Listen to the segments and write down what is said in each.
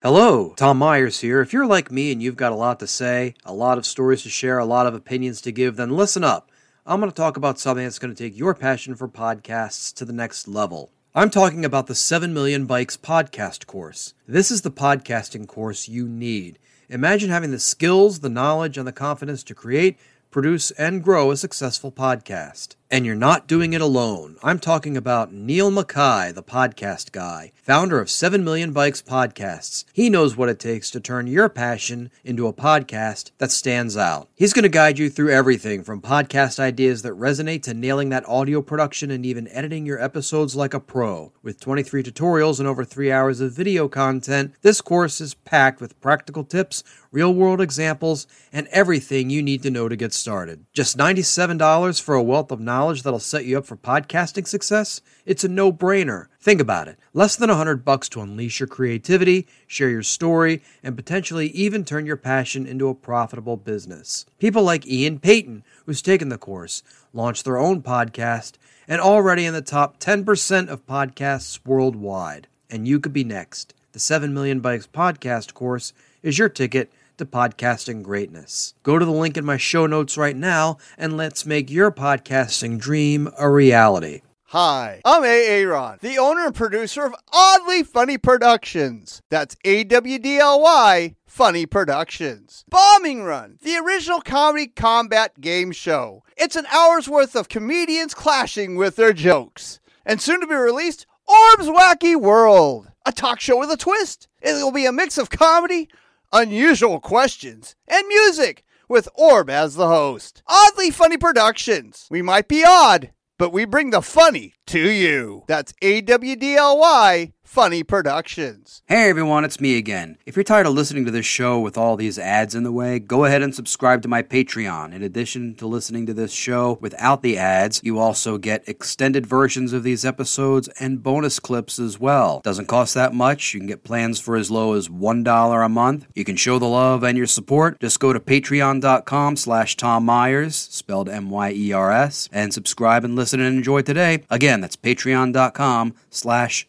Hello, Tom Myers here. If you're like me and you've got a lot to say, a lot of stories to share, a lot of opinions to give, then listen up. I'm going to talk about something that's going to take your passion for podcasts to the next level. I'm talking about the 7 Million Bikes podcast course. This is the podcasting course you need. Imagine having the skills, the knowledge, and the confidence to create, produce, and grow a successful podcast. And you're not doing it alone. I'm talking about Neil Mackay, the podcast guy, founder of 7 Million Bikes Podcasts. He knows what it takes to turn your passion into a podcast that stands out. He's going to guide you through everything from podcast ideas that resonate to nailing that audio production and even editing your episodes like a pro. With 23 tutorials and over three hours of video content, this course is packed with practical tips, real world examples, and everything you need to know to get started. Just $97 for a wealth of knowledge knowledge that'll set you up for podcasting success, it's a no-brainer. Think about it. Less than 100 bucks to unleash your creativity, share your story, and potentially even turn your passion into a profitable business. People like Ian Payton, who's taken the course, launched their own podcast, and already in the top 10% of podcasts worldwide. And you could be next. The 7 Million Bikes podcast course is your ticket to podcasting greatness. Go to the link in my show notes right now and let's make your podcasting dream a reality. Hi, I'm A. Aaron, the owner and producer of Awdly Funny Productions. That's A W D L Y Funny Productions. Bombing Run, the original comedy combat game show. It's an hour's worth of comedians clashing with their jokes. And soon to be released, Orb's Wacky World, a talk show with a twist. It will be a mix of comedy, unusual questions, and music with Orb as the host. Awdly Funny Productions. We might be odd, but we bring the funny to you. That's A W D L Y Funny Productions. Hey everyone, it's me again. If you're tired of listening to this show with all these ads in the way, go ahead and subscribe to my Patreon. In addition to listening to this show without the ads, you also get extended versions of these episodes and bonus clips as well. Doesn't cost that much. You can get plans for as low as $1 a month. You can show the love and your support. Just go to patreon.com slash Tom Myers, spelled M-Y-E-R-S, and subscribe and listen and enjoy today. Again, that's patreon.com slash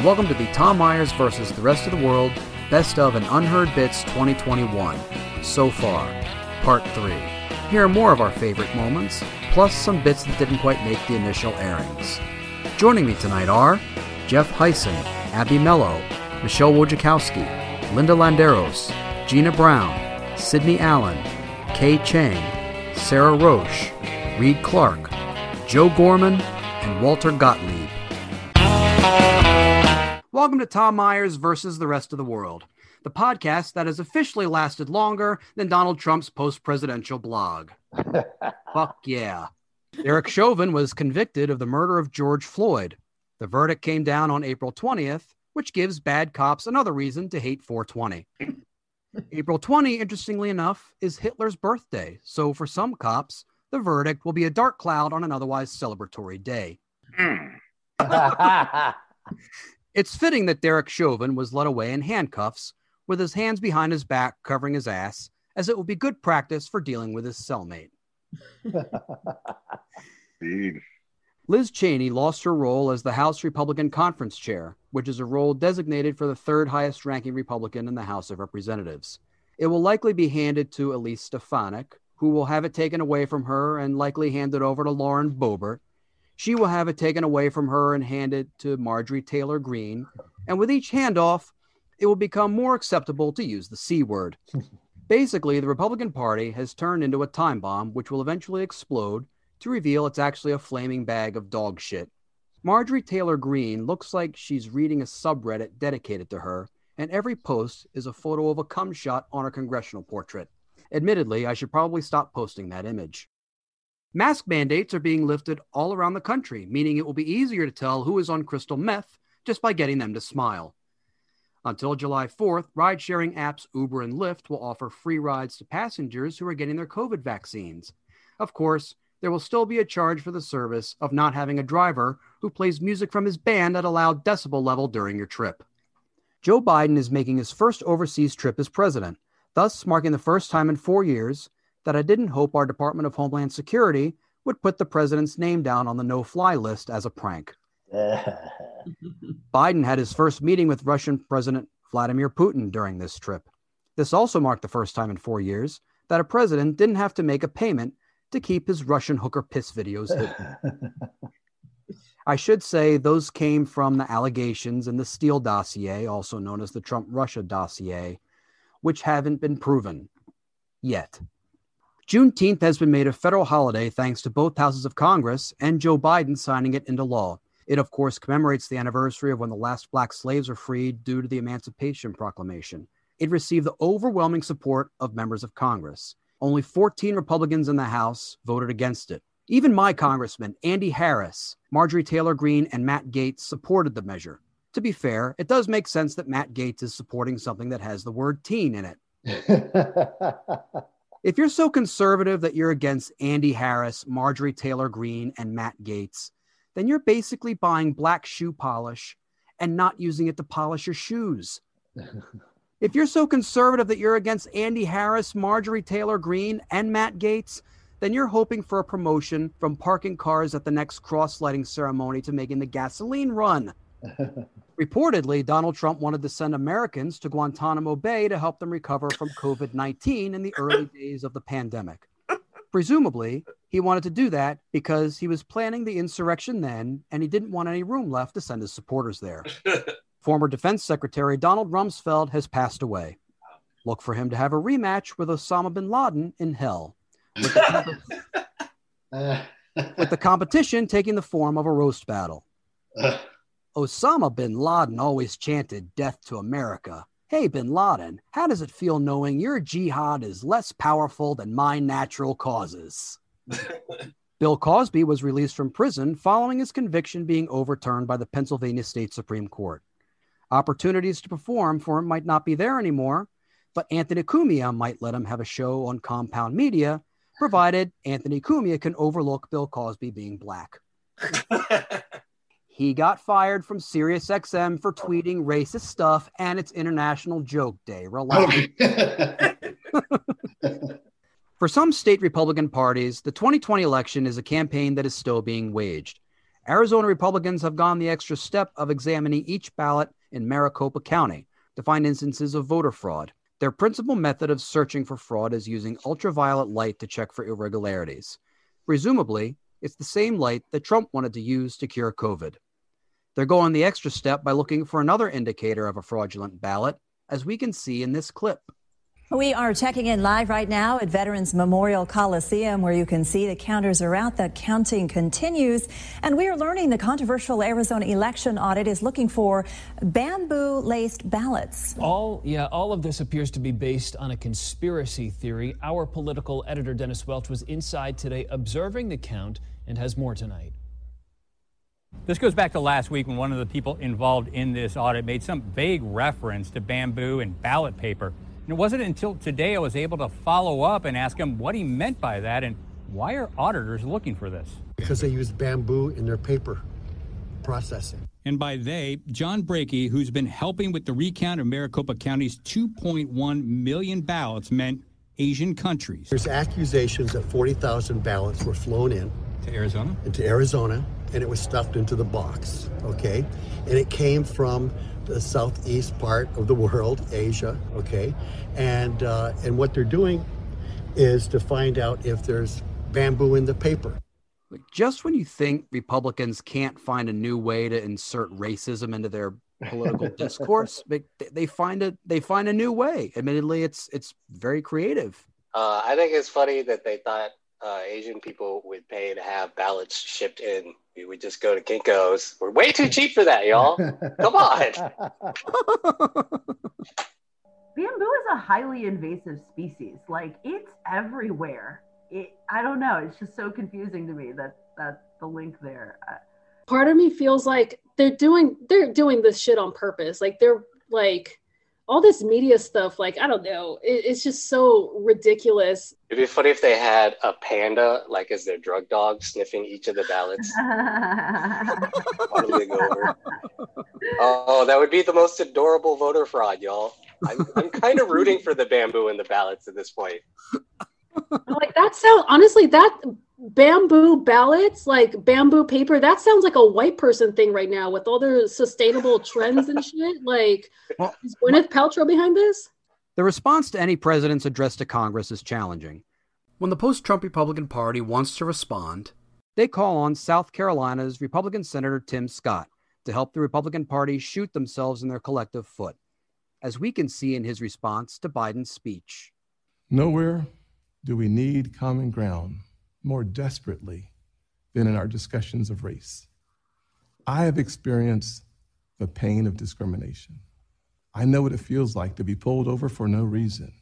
And welcome to the Tom Myers versus the rest of the world Best of and Unheard Bits 2021. So far, Part 3. Here are more of our favorite moments, plus some bits that didn't quite make the initial airings. Joining me tonight are Jeff Hyson, Abby Mello, Michelle Wojciechowski, Linda Landeros, Gina Brown, Sydney Allen, Kay Chang, Sarah Roche, Reed Clark, Joe Gorman, and Walter Gottlieb. Welcome to Tom Myers versus the rest of the world, the podcast that has officially lasted longer than Donald Trump's post presidential blog. Fuck yeah. Eric Chauvin was convicted of the murder of George Floyd. The verdict came down on April 20th, which gives bad cops another reason to hate 420. April 20, interestingly enough, is Hitler's birthday, so for some cops, the verdict will be a dark cloud on an otherwise celebratory day. It's fitting that Derek Chauvin was led away in handcuffs, with his hands behind his back covering his ass, as it would be good practice for dealing with his cellmate. Indeed. Liz Cheney lost her role as the House Republican Conference Chair, which is a role designated for the third highest ranking Republican in the House of Representatives. It will likely be handed to Elise Stefanik, who will have it taken away from her and likely handed over to Lauren Boebert, she will have it taken away from her and handed to Marjorie Taylor Greene. And with each handoff, it will become more acceptable to use the C word. Basically, the Republican Party has turned into a time bomb which will eventually explode to reveal it's actually a flaming bag of dog shit. Marjorie Taylor Greene looks like she's reading a subreddit dedicated to her, and every post is a photo of a cum shot on her congressional portrait. Admittedly, I should probably stop posting that image. Mask mandates are being lifted all around the country, meaning it will be easier to tell who is on crystal meth just by getting them to smile. Until July 4th, ride sharing apps Uber and Lyft will offer free rides to passengers who are getting their COVID vaccines. Of course, there will still be a charge for the service of not having a driver who plays music from his band at a loud decibel level during your trip. Joe Biden is making his first overseas trip as president, thus marking the first time in four years that I didn't hope our Department of Homeland Security would put the president's name down on the no fly list as a prank. Biden had his first meeting with Russian President Vladimir Putin during this trip. This also marked the first time in four years that a president didn't have to make a payment to keep his Russian hooker piss videos hidden. I should say those came from the allegations in the Steele dossier, also known as the Trump Russia dossier, which haven't been proven yet. Juneteenth has been made a federal holiday thanks to both houses of Congress and Joe Biden signing it into law. It, of course, commemorates the anniversary of when the last black slaves were freed due to the Emancipation Proclamation. It received the overwhelming support of members of Congress. Only 14 Republicans in the House voted against it. Even my congressman, Andy Harris, Marjorie Taylor Greene, and Matt Gaetz supported the measure. To be fair, it does make sense that Matt Gaetz is supporting something that has the word teen in it. if you're so conservative that you're against Andy Harris, Marjorie Taylor Greene, and Matt Gaetz, then you're basically buying black shoe polish and not using it to polish your shoes. if you're so conservative that you're against Andy Harris, Marjorie Taylor Greene, and Matt Gaetz, then you're hoping for a promotion from parking cars at the next cross lighting ceremony to making the gasoline run. Reportedly, Donald Trump wanted to send Americans to Guantanamo Bay to help them recover from COVID 19 in the early days of the pandemic. Presumably, he wanted to do that because he was planning the insurrection then and he didn't want any room left to send his supporters there. Former Defense Secretary Donald Rumsfeld has passed away. Look for him to have a rematch with Osama bin Laden in hell, with the, with the competition taking the form of a roast battle. Osama bin Laden always chanted death to America. Hey, bin Laden, how does it feel knowing your jihad is less powerful than my natural causes? Bill Cosby was released from prison following his conviction being overturned by the Pennsylvania State Supreme Court. Opportunities to perform for him might not be there anymore, but Anthony Cumia might let him have a show on Compound Media, provided Anthony Cumia can overlook Bill Cosby being black. he got fired from SiriusXM for tweeting racist stuff, and it's International Joke Day. Relax. Oh for some state Republican parties, the 2020 election is a campaign that is still being waged. Arizona Republicans have gone the extra step of examining each ballot in Maricopa County to find instances of voter fraud. Their principal method of searching for fraud is using ultraviolet light to check for irregularities. Presumably, it's the same light that Trump wanted to use to cure COVID. They're going the extra step by looking for another indicator of a fraudulent ballot, as we can see in this clip. We are checking in live right now at Veterans Memorial Coliseum, where you can see the counters are out. The counting continues. And we are learning the controversial Arizona election audit is looking for bamboo laced ballots. All, yeah, all of this appears to be based on a conspiracy theory. Our political editor, Dennis Welch, was inside today observing the count and has more tonight. This goes back to last week when one of the people involved in this audit made some vague reference to bamboo and ballot paper. And it wasn't until today I was able to follow up and ask him what he meant by that and why are auditors looking for this? Because they use bamboo in their paper processing. And by they, John Brakey, who's been helping with the recount of Maricopa County's 2.1 million ballots, meant Asian countries. There's accusations that 40,000 ballots were flown in to Arizona. Into Arizona, and it was stuffed into the box. Okay, and it came from the southeast part of the world, Asia, okay? And, uh, and what they're doing is to find out if there's bamboo in the paper. Just when you think Republicans can't find a new way to insert racism into their political discourse, they, they find a they find a new way. Admittedly, it's it's very creative. Uh, I think it's funny that they thought uh, Asian people would pay to have ballots shipped in. We would just go to Kinko's. We're way too cheap for that, y'all. Come on. Bamboo is a highly invasive species. Like it's everywhere. It, I don't know. It's just so confusing to me that that the link there. Uh, Part of me feels like they're doing they're doing this shit on purpose. Like they're Like all this media stuff, like I don't know, it, it's just so ridiculous. It'd be funny if they had a panda, like as their drug dog, sniffing each of the ballots. oh, that would be the most adorable voter fraud, y'all. I'm, I'm kind of rooting for the bamboo in the ballots at this point. like that sound honestly that bamboo ballots like bamboo paper that sounds like a white person thing right now with all the sustainable trends and shit. Like well, is gwyneth paltrow behind this? The response to any president's address to congress is challenging. When the post-trump republican party wants to respond they call on south carolina's republican senator tim scott to help the republican party shoot themselves in their collective foot as we can see in his response to biden's speech. Nowhere do we need common ground more desperately than in our discussions of race. I have experienced the pain of discrimination. I know what it feels like to be pulled over for no reason,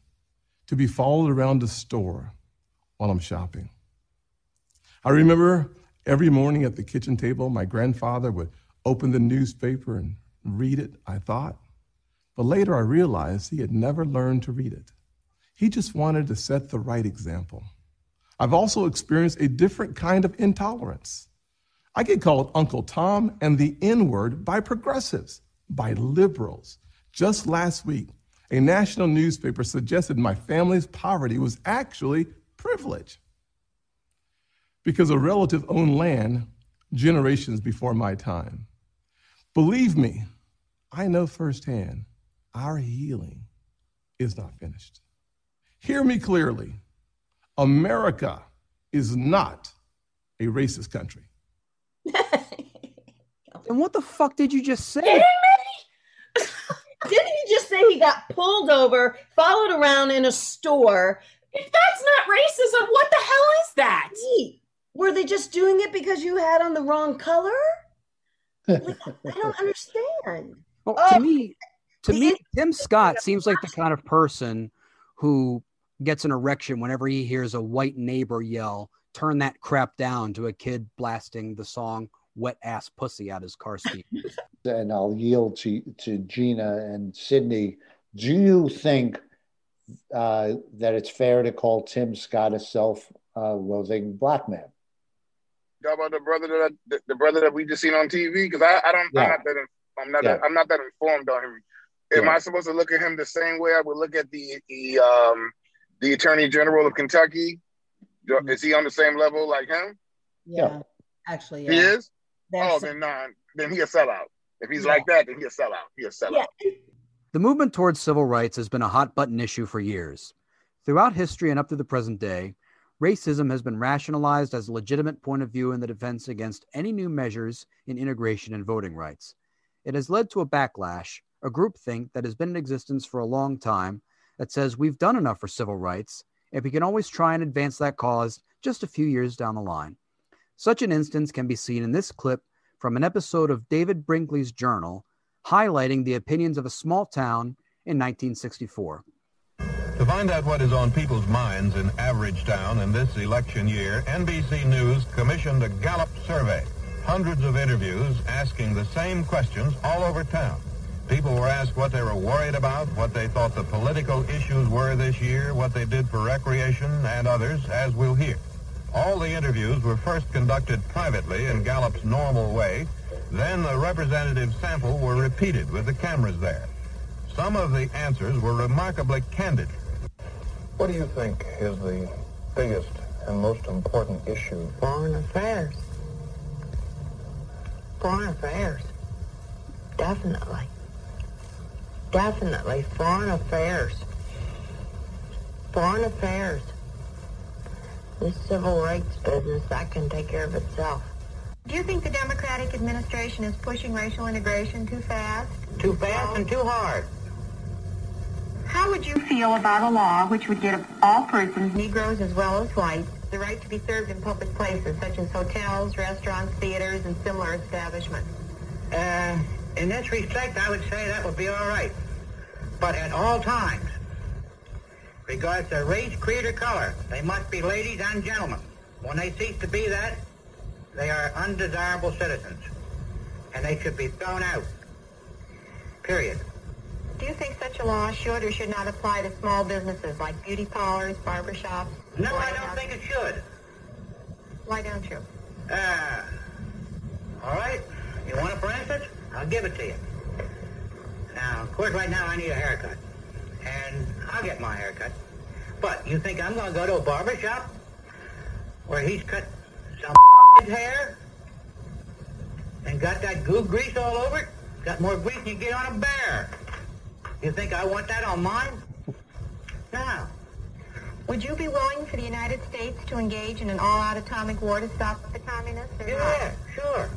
to be followed around a store while I'm shopping. I remember every morning at the kitchen table, my grandfather would open the newspaper and read it, I thought. But later I realized he had never learned to read it. He just wanted to set the right example. I've also experienced a different kind of intolerance. I get called Uncle Tom and the N word by progressives, by liberals. Just last week, a national newspaper suggested my family's poverty was actually privilege because a relative owned land generations before my time. Believe me, I know firsthand our healing is not finished. Hear me clearly. America is not a racist country. and what the fuck did you just say? Didn't he just say he got pulled over, followed around in a store? If that's not racism, what the hell is that? Were they just doing it because you had on the wrong color? Like, I don't understand. Well, oh, to uh, me, to me, Tim Scott seems like the kind of person who gets an erection whenever he hears a white neighbor yell, turn that crap down to a kid blasting the song wet ass pussy out his car speakers. and I'll yield to, to Gina and Sydney. Do you think uh, that it's fair to call Tim Scott a self loathing black man? Talk about the brother that the, the, brother that we just seen on TV because I, I don't yeah. I'm not that I'm not yeah. that, I'm not that informed on him. Am yeah. I supposed to look at him the same way I would look at the the um the Attorney General of Kentucky? Mm-hmm. Is he on the same level like him? Yeah, actually, yeah. he is. There's oh, then uh, then he a sellout. If he's yeah. like that, then he a sellout. He a sellout. Yeah. The movement towards civil rights has been a hot button issue for years. Throughout history and up to the present day, racism has been rationalized as a legitimate point of view in the defense against any new measures in integration and voting rights. It has led to a backlash, a groupthink that has been in existence for a long time that says we've done enough for civil rights and we can always try and advance that cause just a few years down the line. Such an instance can be seen in this clip from an episode of David Brinkley's Journal, highlighting the opinions of a small town in 1964. To find out what is on people's minds in Average Town in this election year, NBC News commissioned a Gallup survey. Hundreds of interviews asking the same questions all over town. People were asked what they were worried about, what they thought the political issues were this year, what they did for recreation, and others, as we'll hear. All the interviews were first conducted privately in Gallup's normal way. Then the representative sample were repeated with the cameras there. Some of the answers were remarkably candid. What do you think is the biggest and most important issue? Foreign affairs. Foreign affairs. Definitely. Definitely. Foreign affairs. Foreign affairs. This civil rights business, that can take care of itself. Do you think the Democratic administration is pushing racial integration too fast? Too fast and too hard. How would you feel about a law which would give all persons, Negroes as well as whites, the right to be served in public places such as hotels, restaurants, theaters, and similar establishments? Uh, in this respect, I would say that would be all right. But at all times, regardless of race, creed, or color, they must be ladies and gentlemen. When they cease to be that, they are undesirable citizens, and they should be thrown out. Period. Do you think such a law should or should not apply to small businesses like beauty parlors, barber shops? No, I don't think it should. Why don't you? Ah. all right. You want it for instance? I'll give it to you. Now, of course, right now I need a haircut. And I'll get my haircut. But you think I'm going to go to a barber shop where he's cut some hair and got that goo grease all over it? Got more grease than you get on a bear. You think I want that on mine? Now, Would you be willing for the United States to engage in an all-out atomic war to stop the communists? Yeah, sure.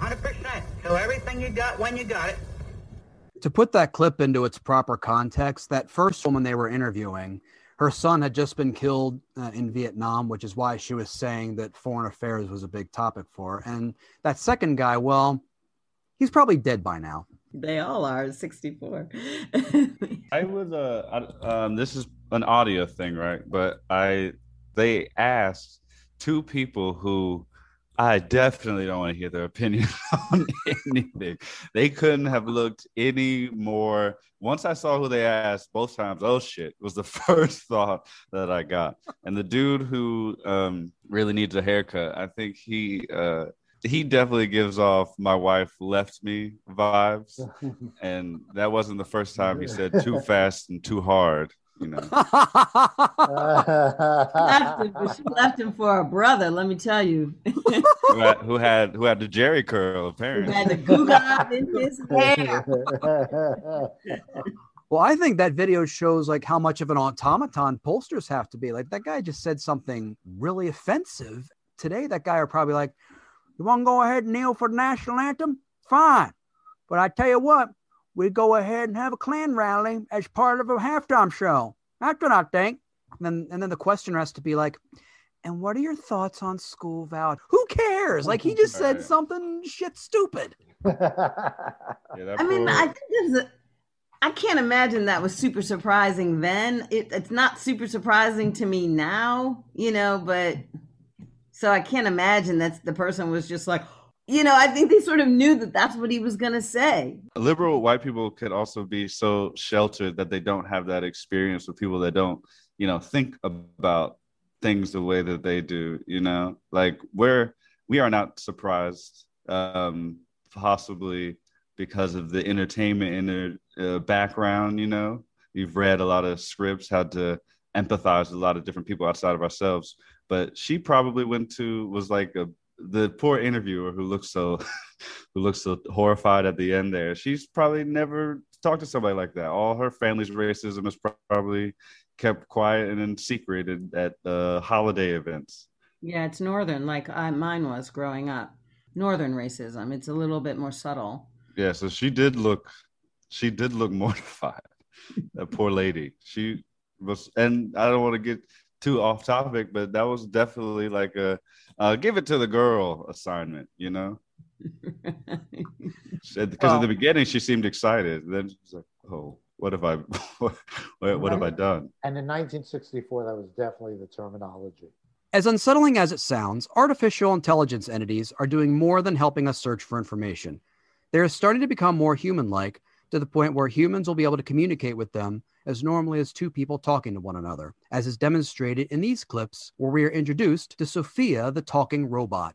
100%. So everything you got when you got it. To put that clip into its proper context, that first woman they were interviewing, her son had just been killed uh, in Vietnam, which is why she was saying that foreign affairs was a big topic for her. And that second guy, well, he's probably dead by now. They all are 64. I was uh, I, um, this is an audio thing, right? But I they asked two people who I definitely don't want to hear their opinion on anything. They couldn't have looked any more. Once I saw who they asked both times, oh shit, was the first thought that I got. And the dude who um, really needs a haircut, I think he uh, he definitely gives off my wife left me vibes. And that wasn't the first time he said too fast and too hard. You know, left him, she left him for a brother, let me tell you. who, had, who had who had the Jheri curl apparently. had the Google in his hair. Well, I think that video shows like how much of an automaton pollsters have to be. Like that guy just said something really offensive. Today, that guy are probably like, "You want to go ahead and kneel for the national anthem? Fine, but I tell you what, we go ahead and have a Klan rally as part of a halftime show. That's what I think." And then, and then the questioner has to be like, "And what are your thoughts on school vow? Who cares? Like he just said Right. something shit stupid." yeah, I mean, I think there's a. I can't imagine that was super surprising then. It, it's not super surprising to me now, you know, but so I can't imagine that the person was just like, you know, I think they sort of knew that that's what he was going to say. liberal white people could also be so sheltered that they don't have that experience with people that don't you know think about things the way that they do you know like we're we are not surprised um possibly because of the entertainment in their uh, background you know you've read a lot of scripts had to empathize with a lot of different people outside of ourselves but she probably went to was like a the poor interviewer who looks so who looks so horrified at the end there she's probably never talked to somebody like that all her family's racism is probably kept quiet and in secret at, uh, holiday events Yeah, it's northern, like I, mine was growing up. Northern racism. It's a little bit more subtle. yeah so she did look she did look mortified that poor lady she was and i don't want to get too off topic but that was definitely like a uh, give it to the girl assignment you know because at the beginning she seemed excited then she's like oh what have i what, what have i done And in 1964, that was definitely the terminology. As unsettling as it sounds, artificial intelligence entities are doing more than helping us search for information. They are starting to become more human like to the point where humans will be able to communicate with them as normally as two people talking to one another, as is demonstrated in these clips where we are introduced to Sophia the talking robot.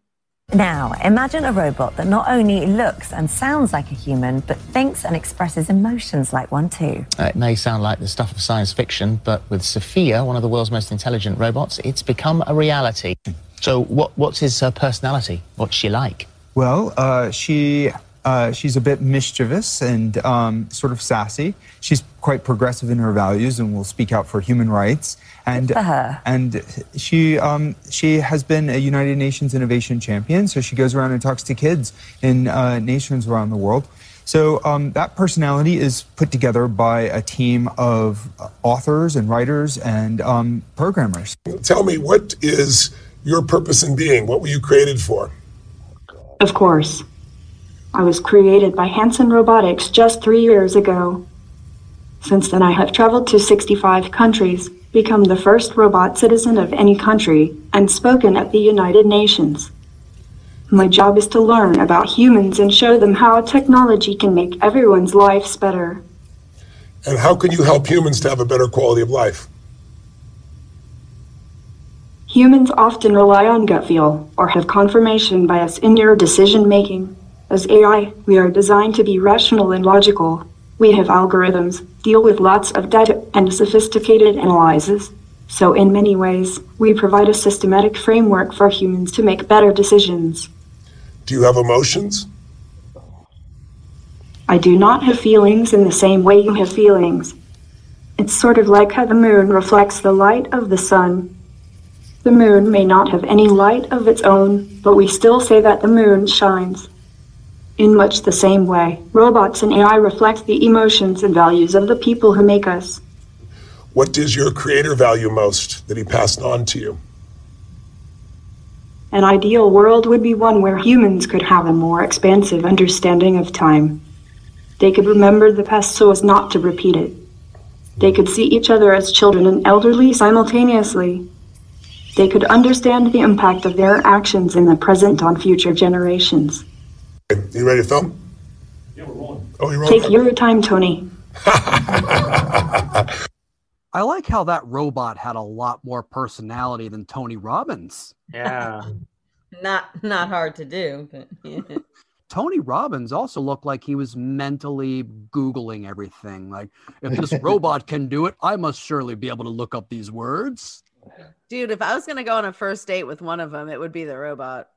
Now, imagine a robot that not only looks and sounds like a human, but thinks and expresses emotions like one too. Uh, It may sound like the stuff of science fiction, but with Sophia, one of the world's most intelligent robots, it's become a reality. So, what, what's his uh, personality? What's she like? Well, uh, she uh, she's a bit mischievous and um, sort of sassy. She's quite progressive in her values and will speak out for human rights. And for her. and she um, she has been a United Nations Innovation Champion. So she goes around and talks to kids in uh, nations around the world. So um, that personality is put together by a team of authors and writers and um, programmers. Tell me, what is your purpose in being? What were you created for? Of course. I was created by Hanson Robotics just three years ago. Since then, I have traveled to 65 countries, become the first robot citizen of any country, and spoken at the United Nations. My job is to learn about humans and show them how technology can make everyone's lives better. And how can you help humans to have a better quality of life? Humans often rely on gut feel or have confirmation bias in their decision making. As AI, we are designed to be rational and logical. We have algorithms, deal with lots of data, and sophisticated analyses. So, in many ways, we provide a systematic framework for humans to make better decisions. Do you have emotions? I do not have feelings in the same way you have feelings. It's sort of like how the moon reflects the light of the sun. The moon may not have any light of its own, but we still say that the moon shines. In much the same way, robots and AI reflect the emotions and values of the people who make us. What does your creator value most that he passed on to you? An ideal world would be one where humans could have a more expansive understanding of time. They could remember the past so as not to repeat it. They could see each other as children and elderly simultaneously. They could understand the impact of their actions in the present on future generations. You ready to film? Yeah, we're rolling. Oh, you're rolling. Take your time, Tony. I like how that robot had a lot more personality than Tony Robbins. Yeah. not not hard to do, but Tony Robbins also looked like he was mentally Googling everything. Like, if this robot can do it, I must surely be able to look up these words. Dude, if I was going to go on a first date with one of them, it would be the robot.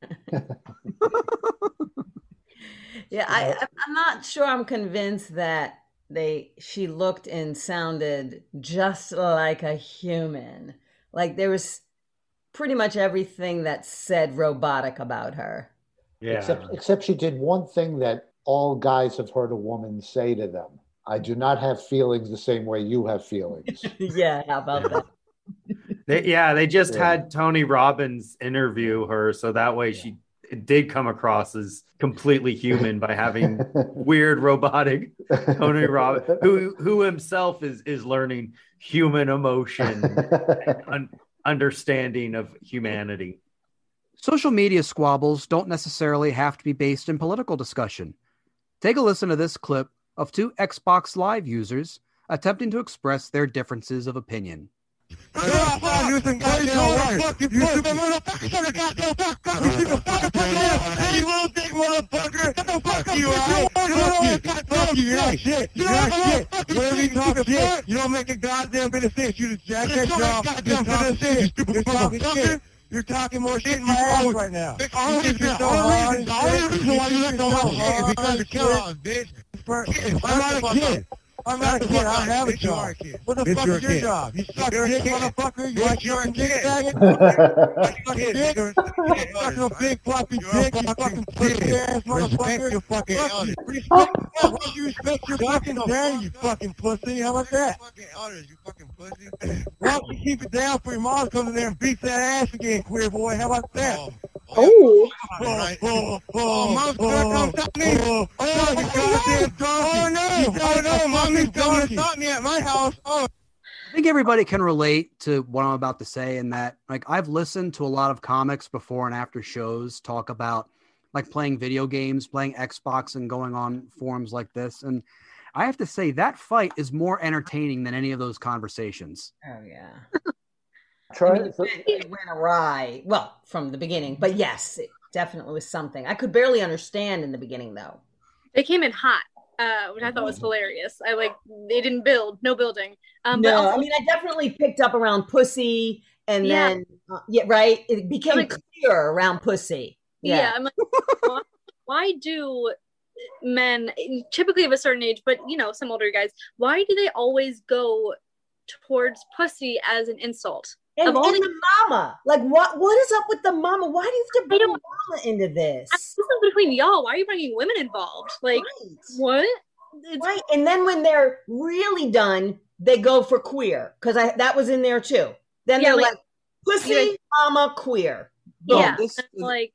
Yeah, I, I'm not sure I'm convinced that they she looked and sounded just like a human. Like there was pretty much everything that said robotic about her. Yeah. Except except she did one thing that all guys have heard a woman say to them. I do not have feelings the same way you have feelings. yeah, how about that? They, yeah, they just Yeah. had Tony Robbins interview her, so that way she did come across as completely human by having weird robotic Tony Robbins, who who himself is is learning human emotion, and un- understanding of humanity. Social media squabbles don't necessarily have to be based in political discussion. Take a listen to this clip of two Xbox Live users attempting to express their differences of opinion. You don't make a goddamn bit of sense. You just jackass job. Just talking shit. You stupid shit. You're talking more shit than you are right now. The only reason why you look so hard is because you're killing, bitch. I'm not a kid. I'm not a kid. I don't have a job. What the fuck is your job? You suck dick, motherfucker. You like your dick faggot? Suck dick. You suck your big floppy dick. You fucking pussy ass motherfucker. You fucking. Respect why you respect your fucking daddy, you fucking pussy. How about that? Fucking elders, you fucking pussy. Why don't you keep it down for your mom comes in there and beats that ass again, queer boy? How about that? Oh. oh. Oh, oh, oh, mom's gonna stop me. Oh, you goddamn donkey. Oh, no. Oh, no, oh, mommy's gonna stop me at my house. Oh. I think everybody can relate to what I'm about to say in that like I've listened to a lot of comics before and after shows talk about like playing video games, playing Xbox and going on forums like this and I have to say that fight is more entertaining than any of those conversations. Oh yeah. Try I mean, it, went, it went awry. Well, from the beginning, but yes, it definitely was something. I could barely understand in the beginning, though. They came in hot, uh, which I thought was hilarious. I like they didn't build, no building. Um, but no, also, I mean, I definitely picked up around pussy, and Yeah. then uh, yeah, right. It became clear around pussy. yeah. Yeah, I'm like, why, why do men, typically of a certain age, but you know, some older guys, why do they always go towards pussy as an insult? And, Of all and the- the mama. Like, what? What is up with the mama? Why do you have to bring mama into this? This is between y'all. Why are you bringing women involved? Like, what? right. And then when they're really done, they go for queer because I that was in there too. Then Yeah, they're like- like, pussy, Yeah. mama, queer. Boom. yeah. and, like,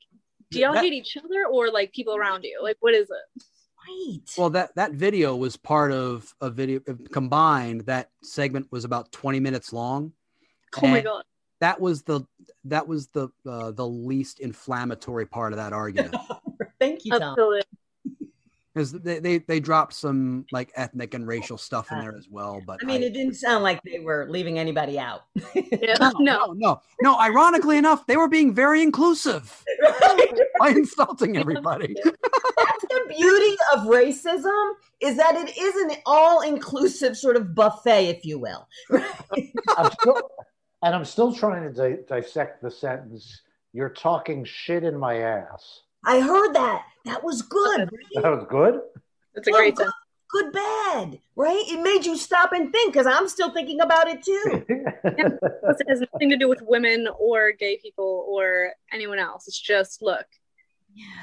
do y'all that- hate each other or like people around you? Like, what is it? Right. Well, that that video was part of a video combined. That segment was about 20 minutes long. Oh my god. that was the that was the uh, the least inflammatory part of that argument. Thank you, Tom. Absolutely. because they, they they dropped some like ethnic and racial stuff in there as well. But I mean, it didn't sound like they were leaving anybody out. no, no, no, no. Ironically enough, they were being very inclusive by insulting everybody. That's the beauty of racism is that it is an all-inclusive sort of buffet, if you will. I'm still, and I'm still trying to di- dissect the sentence. You're talking shit in my ass. I heard that. That was good. That was good. That's a Well, great sentence. good, bad, right? It made you stop and think because I'm still thinking about it too. Plus, it has nothing to do with women or gay people or anyone else. It's just look,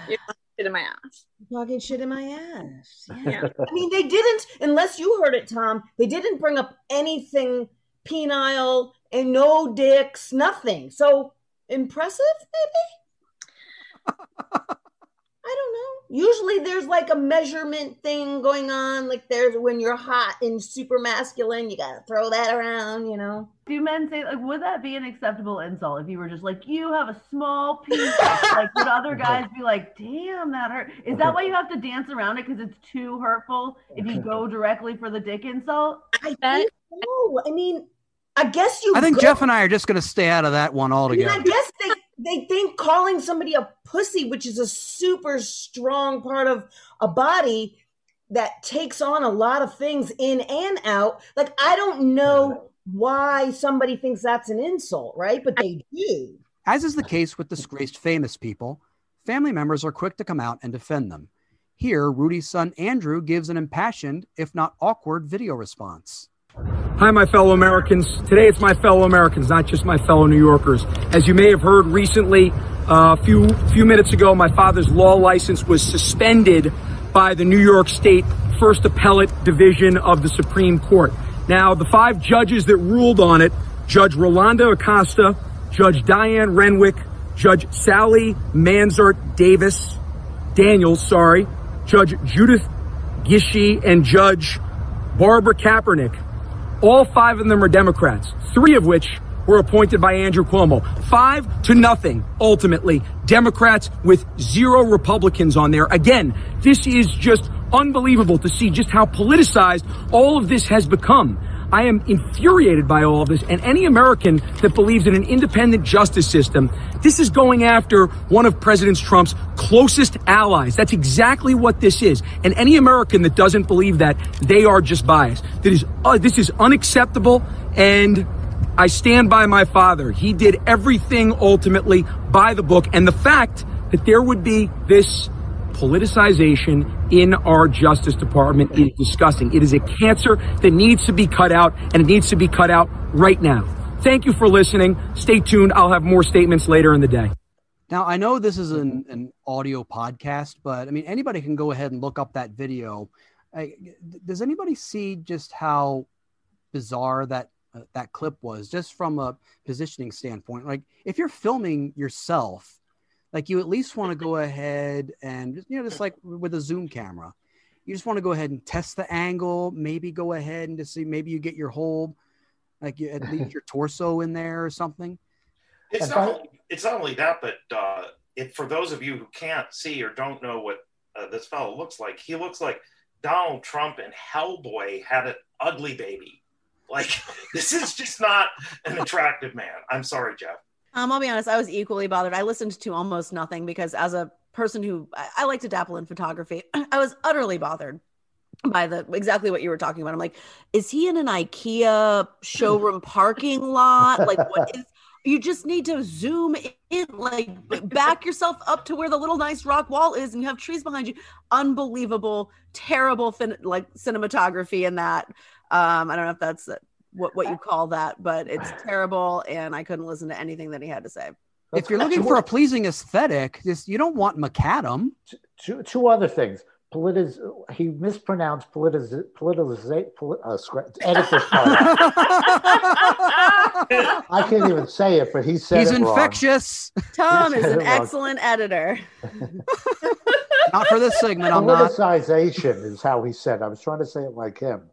you're talking shit in my ass. Talking shit in my ass. Yeah. I mean, they didn't, unless you heard it, Tom, they didn't bring up anything penile and no dicks, nothing. So impressive, maybe? I don't know. Usually there's like a measurement thing going on. Like there's when you're hot and super masculine, you gotta throw that around, you know? Do men say like would that be an acceptable insult if you were just like you have a small penis? like would other guys be like, damn that hurt? Is that why you have to dance around it because it's too hurtful if you go directly for the dick insult? I think so. I mean, I guess you I think go- Jeff and I are just going to stay out of that one I mean, altogether. I guess they, they think calling somebody a pussy, which is a super strong part of a body that takes on a lot of things in and out. Like, I don't know why somebody thinks that's an insult, right? But they do. As is the case with disgraced famous people, family members are quick to come out and defend them. Here, Rudy's son Andrew gives an impassioned, if not awkward, video response. Hi, my fellow Americans. Today it's my fellow Americans, not just my fellow New Yorkers. As you may have heard recently, uh, a few few minutes ago, my father's law license was suspended by the New York State First Appellate Division of the Supreme Court. Now, the five judges that ruled on it, Judge Rolanda Acosta, Judge Dianne Renwick, Judge Sally Manzart Davis, Daniels, sorry, Judge Judith Gische, and Judge Barbara Kaepernick. All five of them are Democrats, three of which were appointed by Andrew Cuomo. Five to nothing, ultimately. Democrats with zero Republicans on there. Again, this is just unbelievable to see just how politicized all of this has become. I am infuriated by all of this, and any American that believes in an independent justice system, this is going after one of President Trump's closest allies. That's exactly what this is. And any American that doesn't believe that, they are just biased. That is, uh, this is unacceptable, and I stand by my father. He did everything ultimately by the book, and the fact that there would be this politicization in our Justice Department is disgusting. It is a cancer that needs to be cut out, and it needs to be cut out right now. Thank you for listening. Stay tuned. I'll have more statements later in the day. Now, I know this is an, an audio podcast, but I mean, anybody can go ahead and look up that video. I, does anybody see just how bizarre that uh, that clip was, just from a positioning standpoint? Like, if you're filming yourself, like you at least want to go ahead and you know, just like with a zoom camera, you just want to go ahead and test the angle. Maybe go ahead and to see maybe you get your whole, like you, at least your torso in there or something. It's not. It's not only that, but uh, it, for those of you who can't see or don't know what uh, this fellow looks like, he looks like Donald Trump and Hellboy had an ugly baby. Like this is just not an attractive man. I'm sorry, Jeff. Um, I'll be honest, I was equally bothered. I listened to almost nothing because as a person who I, I like to dabble in photography, I was utterly bothered by the exactly what you were talking about. I'm like, is he in an IKEA showroom parking lot? Like what is you just need to zoom in, like back yourself up to where the little nice rock wall is and you have trees behind you. Unbelievable, terrible fin- like cinematography in that. Um, I don't know if that's what, what you call that, but it's terrible and I couldn't listen to anything that he had to say. if you're looking for a pleasing aesthetic, just you don't want macadam. Two, two other things. Politiz, he mispronounced politiz, politization. Polit, uh, scra- edit this part. I can't even say it, but he said He's it wrong. infectious. Tom is an excellent editor. not for this segment. I'm not. Politicization is how he said. I was trying to say it like him,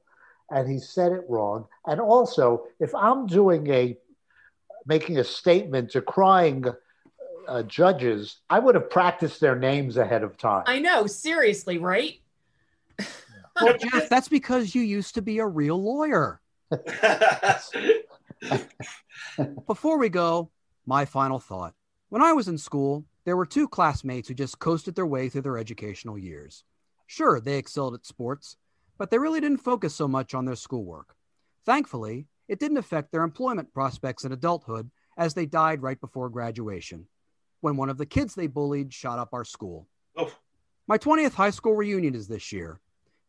and he said it wrong. And also, if I'm doing a making a statement decrying uh, judges, I would have practiced their names ahead of time. I know, seriously, right? Well, Jeff, that's because you used to be a real lawyer. Before we go, my final thought. When I was in school, there were two classmates who just coasted their way through their educational years. Sure, they excelled at sports, but they really didn't focus so much on their schoolwork. Thankfully, it didn't affect their employment prospects in adulthood as they died right before graduation, when one of the kids they bullied shot up our school. My 20th high school reunion is this year.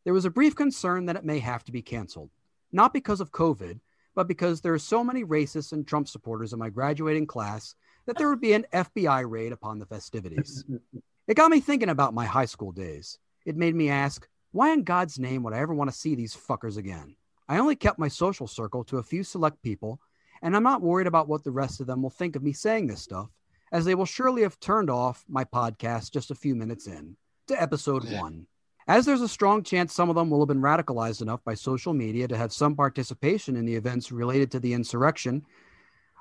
There was a brief concern that it may have to be canceled, not because of COVID, but because there are so many racists and Trump supporters in my graduating class that there would be an FBI raid upon the festivities. it got me thinking about my high school days. It made me ask, why in God's name would I ever want to see these fuckers again? I only kept my social circle to a few select people, and I'm not worried about what the rest of them will think of me saying this stuff, as they will surely have turned off my podcast just a few minutes in to episode one. As there's a strong chance some of them will have been radicalized enough by social media to have some participation in the events related to the insurrection,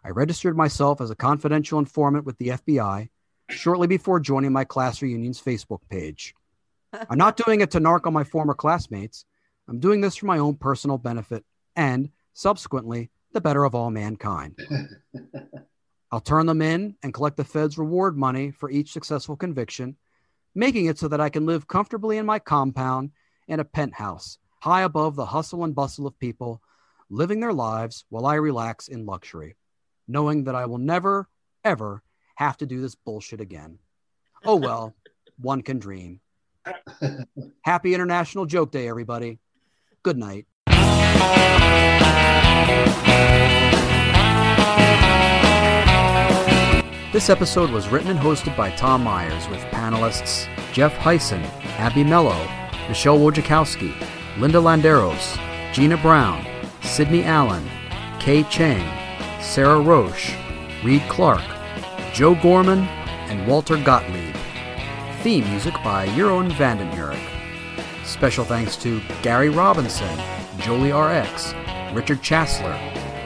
I registered myself as a confidential informant with the FBI shortly before joining my class reunion's Facebook page. I'm not doing it to narc on my former classmates. I'm doing this for my own personal benefit and, subsequently, the better of all mankind. I'll turn them in and collect the Fed's reward money for each successful conviction, making it so that I can live comfortably in my compound in a penthouse, high above the hustle and bustle of people living their lives while I relax in luxury, knowing that I will never, ever have to do this bullshit again. Oh well, one can dream. Happy International Joke Day, everybody. Good night. This episode was written and hosted by Tom Myers with panelists Jeff Heisen, Abby Mello, Michelle Wojciechowski, Linda Landeros, Gina Brown, Sydney Allen, Kay Chang, Sarah Roche, Reed Clark, Joe Gorman, and Walter Gottlieb. Theme music by Euron Vandenhurik. Special thanks to Gary Robinson, Jolie RX, Richard Chassler,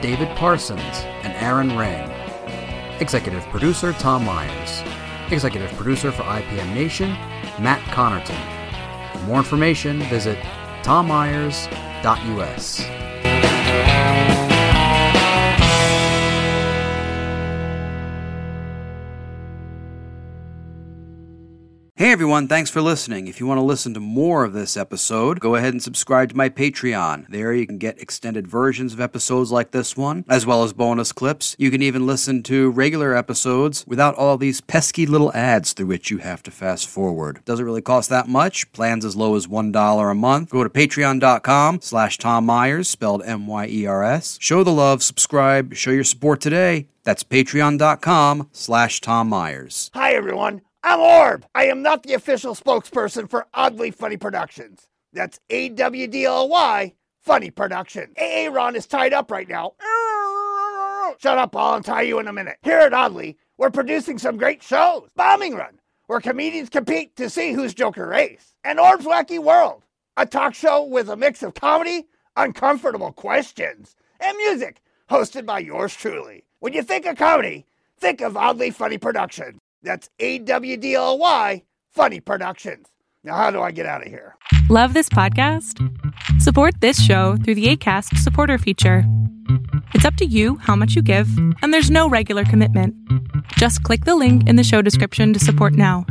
David Parsons, and Aaron Ring. Executive producer Tom Myers. Executive producer for IPM Nation, Matt Connerton. For more information, visit tommyers.us. Hey everyone, thanks for listening. If you want to listen to more of this episode, go ahead and subscribe to my Patreon. There you can get extended versions of episodes like this one, as well as bonus clips. You can even listen to regular episodes without all these pesky little ads through which you have to fast forward. Doesn't really cost that much. Plans as low as $1 a month. Go to patreon.com slash Tom Myers, spelled M-Y-E-R-S. Show the love, subscribe, show your support today. That's patreon.com slash Tom Myers. Hi, everyone. I'm Orb. I am not the official spokesperson for Awdly Funny Productions. That's A W D L Y Funny Productions. Aaron is tied up right now. Shut up, I'll untie you in a minute. Here at Awdly, we're producing some great shows. Bombing Run, where comedians compete to see who's Joker Race. And Orb's Wacky World, a talk show with a mix of comedy, uncomfortable questions, and music, hosted by yours truly. When you think of comedy, think of Awdly Funny Productions. That's A W D L Y Funny Productions. Now, how do I get out of here? Love this podcast? Support this show through the ACAST supporter feature. It's up to you how much you give, and there's no regular commitment. Just click the link in the show description to support now.